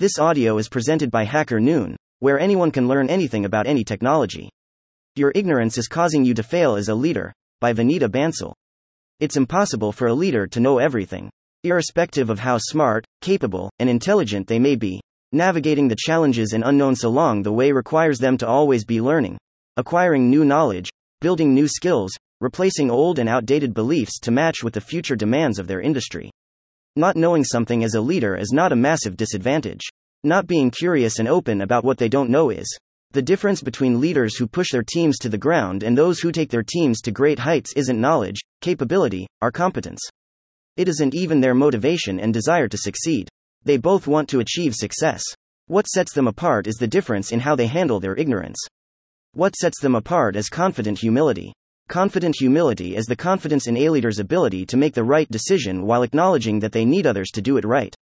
This audio is presented by Hacker Noon, where anyone can learn anything about any technology. Your ignorance is causing you to fail as a leader, by Vinita Bansal. It's impossible for a leader to know everything. Irrespective of how smart, capable, and intelligent they may be, navigating the challenges and unknowns along the way requires them to always be learning, acquiring new knowledge, building new skills, replacing old and outdated beliefs to match with the future demands of their industry. Not knowing something as a leader is not a massive disadvantage. Not being curious and open about what they don't know is. The difference between leaders who push their teams to the ground and those who take their teams to great heights isn't knowledge, capability, or competence. It isn't even their motivation and desire to succeed. They both want to achieve success. What sets them apart is the difference in how they handle their ignorance. What sets them apart is confident humility. Confident humility is the confidence in a leader's ability to make the right decision while acknowledging that they need others to do it right.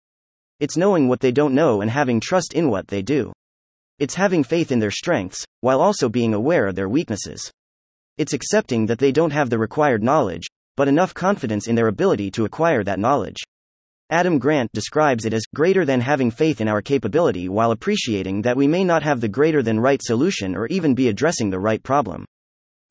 It's knowing what they don't know and having trust in what they do. It's having faith in their strengths, while also being aware of their weaknesses. It's accepting that they don't have the required knowledge, but enough confidence in their ability to acquire that knowledge. Adam Grant describes it as greater than having faith in our capability while appreciating that we may not have the greater than right solution or even be addressing the right problem.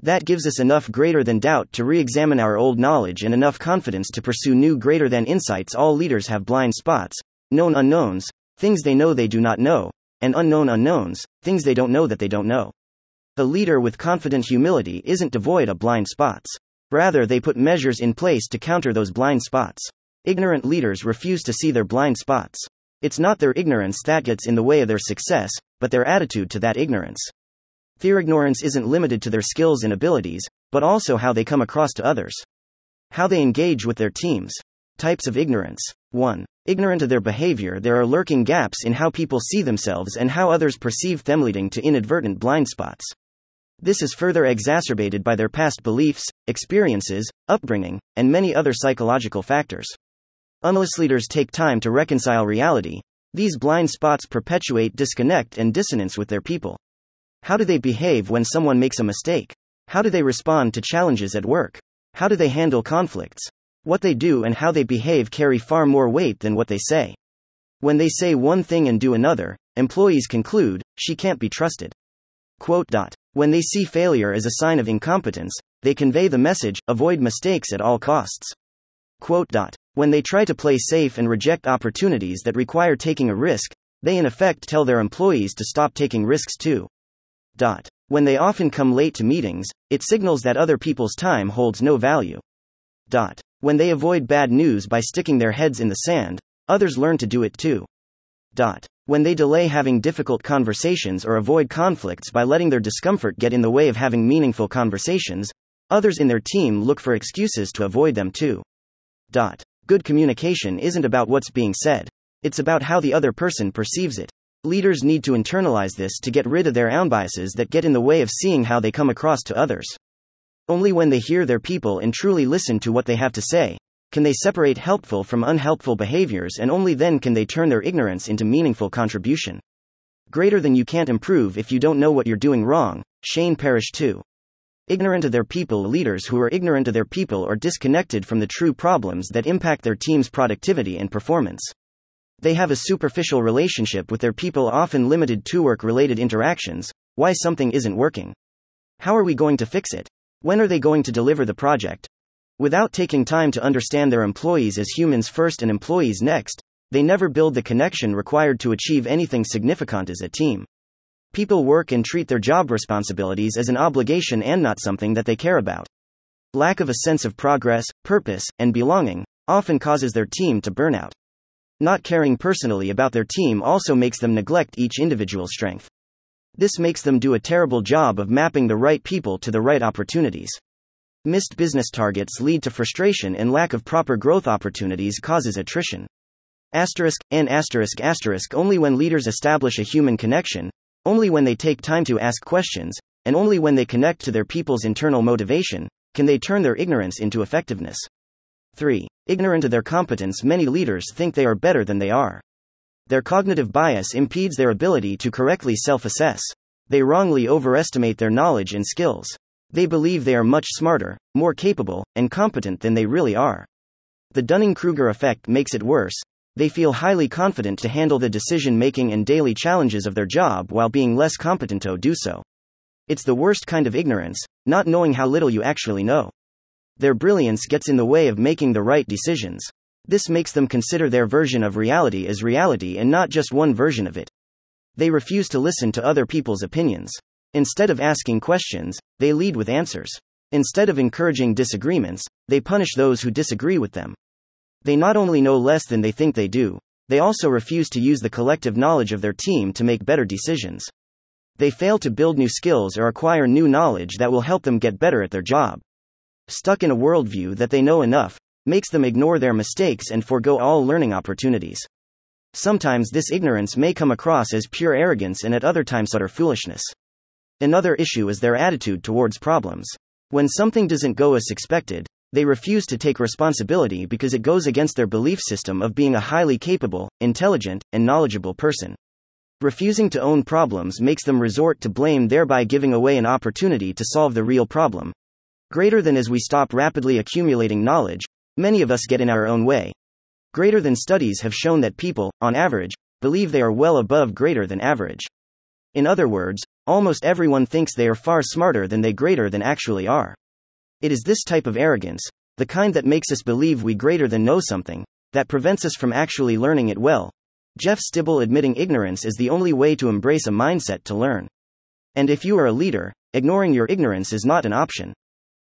That gives us enough greater than doubt to re examine our old knowledge and enough confidence to pursue new greater than insights. All leaders have blind spots, known unknowns, things they know they do not know, and unknown unknowns, things they don't know that they don't know. A leader with confident humility isn't devoid of blind spots. Rather, they put measures in place to counter those blind spots. Ignorant leaders refuse to see their blind spots. It's not their ignorance that gets in the way of their success, but their attitude to that ignorance. Their ignorance isn't limited to their skills and abilities, but also how they come across to others. How they engage with their teams. Types of ignorance. 1. Ignorant of their behavior, there are lurking gaps in how people see themselves and how others perceive them, leading to inadvertent blind spots. This is further exacerbated by their past beliefs, experiences, upbringing, and many other psychological factors. Unless leaders take time to reconcile reality, these blind spots perpetuate disconnect and dissonance with their people. How do they behave when someone makes a mistake? How do they respond to challenges at work? How do they handle conflicts? What they do and how they behave carry far more weight than what they say. When they say one thing and do another, employees conclude, she can't be trusted. Quote. Dot. When they see failure as a sign of incompetence, they convey the message avoid mistakes at all costs. Quote. Dot. When they try to play safe and reject opportunities that require taking a risk, they in effect tell their employees to stop taking risks too. Dot. When they often come late to meetings, it signals that other people's time holds no value. Dot. When they avoid bad news by sticking their heads in the sand, others learn to do it too. Dot. When they delay having difficult conversations or avoid conflicts by letting their discomfort get in the way of having meaningful conversations, others in their team look for excuses to avoid them too. Dot. Good communication isn't about what's being said, it's about how the other person perceives it. Leaders need to internalize this to get rid of their own biases that get in the way of seeing how they come across to others. Only when they hear their people and truly listen to what they have to say, can they separate helpful from unhelpful behaviors, and only then can they turn their ignorance into meaningful contribution. Greater than you can't improve if you don't know what you're doing wrong, Shane Parrish 2. Ignorant of their people, leaders who are ignorant of their people are disconnected from the true problems that impact their team's productivity and performance. They have a superficial relationship with their people, often limited to work related interactions. Why something isn't working? How are we going to fix it? When are they going to deliver the project? Without taking time to understand their employees as humans first and employees next, they never build the connection required to achieve anything significant as a team. People work and treat their job responsibilities as an obligation and not something that they care about. Lack of a sense of progress, purpose, and belonging often causes their team to burn out. Not caring personally about their team also makes them neglect each individual strength. This makes them do a terrible job of mapping the right people to the right opportunities. Missed business targets lead to frustration and lack of proper growth opportunities causes attrition. Asterisk, and asterisk asterisk only when leaders establish a human connection, only when they take time to ask questions, and only when they connect to their people's internal motivation, can they turn their ignorance into effectiveness. 3. Ignorant of their competence, many leaders think they are better than they are. Their cognitive bias impedes their ability to correctly self assess. They wrongly overestimate their knowledge and skills. They believe they are much smarter, more capable, and competent than they really are. The Dunning Kruger effect makes it worse. They feel highly confident to handle the decision making and daily challenges of their job while being less competent to do so. It's the worst kind of ignorance, not knowing how little you actually know. Their brilliance gets in the way of making the right decisions. This makes them consider their version of reality as reality and not just one version of it. They refuse to listen to other people's opinions. Instead of asking questions, they lead with answers. Instead of encouraging disagreements, they punish those who disagree with them. They not only know less than they think they do, they also refuse to use the collective knowledge of their team to make better decisions. They fail to build new skills or acquire new knowledge that will help them get better at their job. Stuck in a worldview that they know enough, makes them ignore their mistakes and forego all learning opportunities. Sometimes this ignorance may come across as pure arrogance and at other times utter foolishness. Another issue is their attitude towards problems. When something doesn't go as expected, they refuse to take responsibility because it goes against their belief system of being a highly capable, intelligent, and knowledgeable person. Refusing to own problems makes them resort to blame, thereby giving away an opportunity to solve the real problem. Greater than as we stop rapidly accumulating knowledge, Many of us get in our own way. Greater than studies have shown that people, on average, believe they are well above greater than average. In other words, almost everyone thinks they are far smarter than they greater than actually are. It is this type of arrogance, the kind that makes us believe we greater than know something, that prevents us from actually learning it well. Jeff Stibel admitting ignorance is the only way to embrace a mindset to learn. And if you are a leader, ignoring your ignorance is not an option.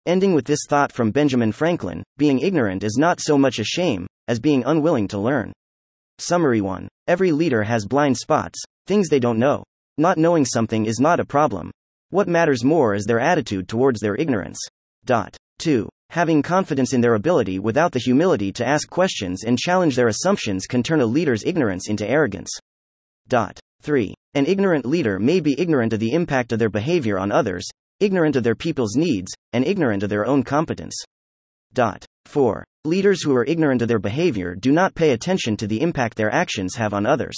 Ending with this thought from Benjamin Franklin being ignorant is not so much a shame as being unwilling to learn. Summary 1. Every leader has blind spots, things they don't know. Not knowing something is not a problem. What matters more is their attitude towards their ignorance. Dot. 2. Having confidence in their ability without the humility to ask questions and challenge their assumptions can turn a leader's ignorance into arrogance. Dot. 3. An ignorant leader may be ignorant of the impact of their behavior on others, ignorant of their people's needs, and ignorant of their own competence. Dot. 4. Leaders who are ignorant of their behavior do not pay attention to the impact their actions have on others.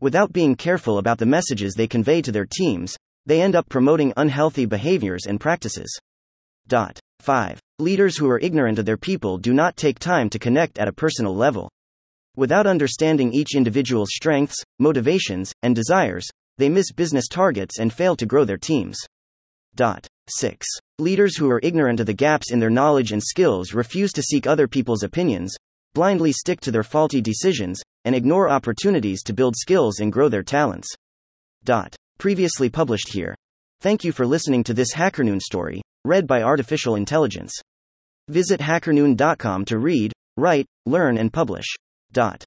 Without being careful about the messages they convey to their teams, they end up promoting unhealthy behaviors and practices. Dot. 5. Leaders who are ignorant of their people do not take time to connect at a personal level. Without understanding each individual's strengths, motivations, and desires, they miss business targets and fail to grow their teams. 6. Leaders who are ignorant of the gaps in their knowledge and skills refuse to seek other people's opinions, blindly stick to their faulty decisions, and ignore opportunities to build skills and grow their talents. Dot. Previously published here. Thank you for listening to this HackerNoon story, read by Artificial Intelligence. Visit hackerNoon.com to read, write, learn, and publish. Dot.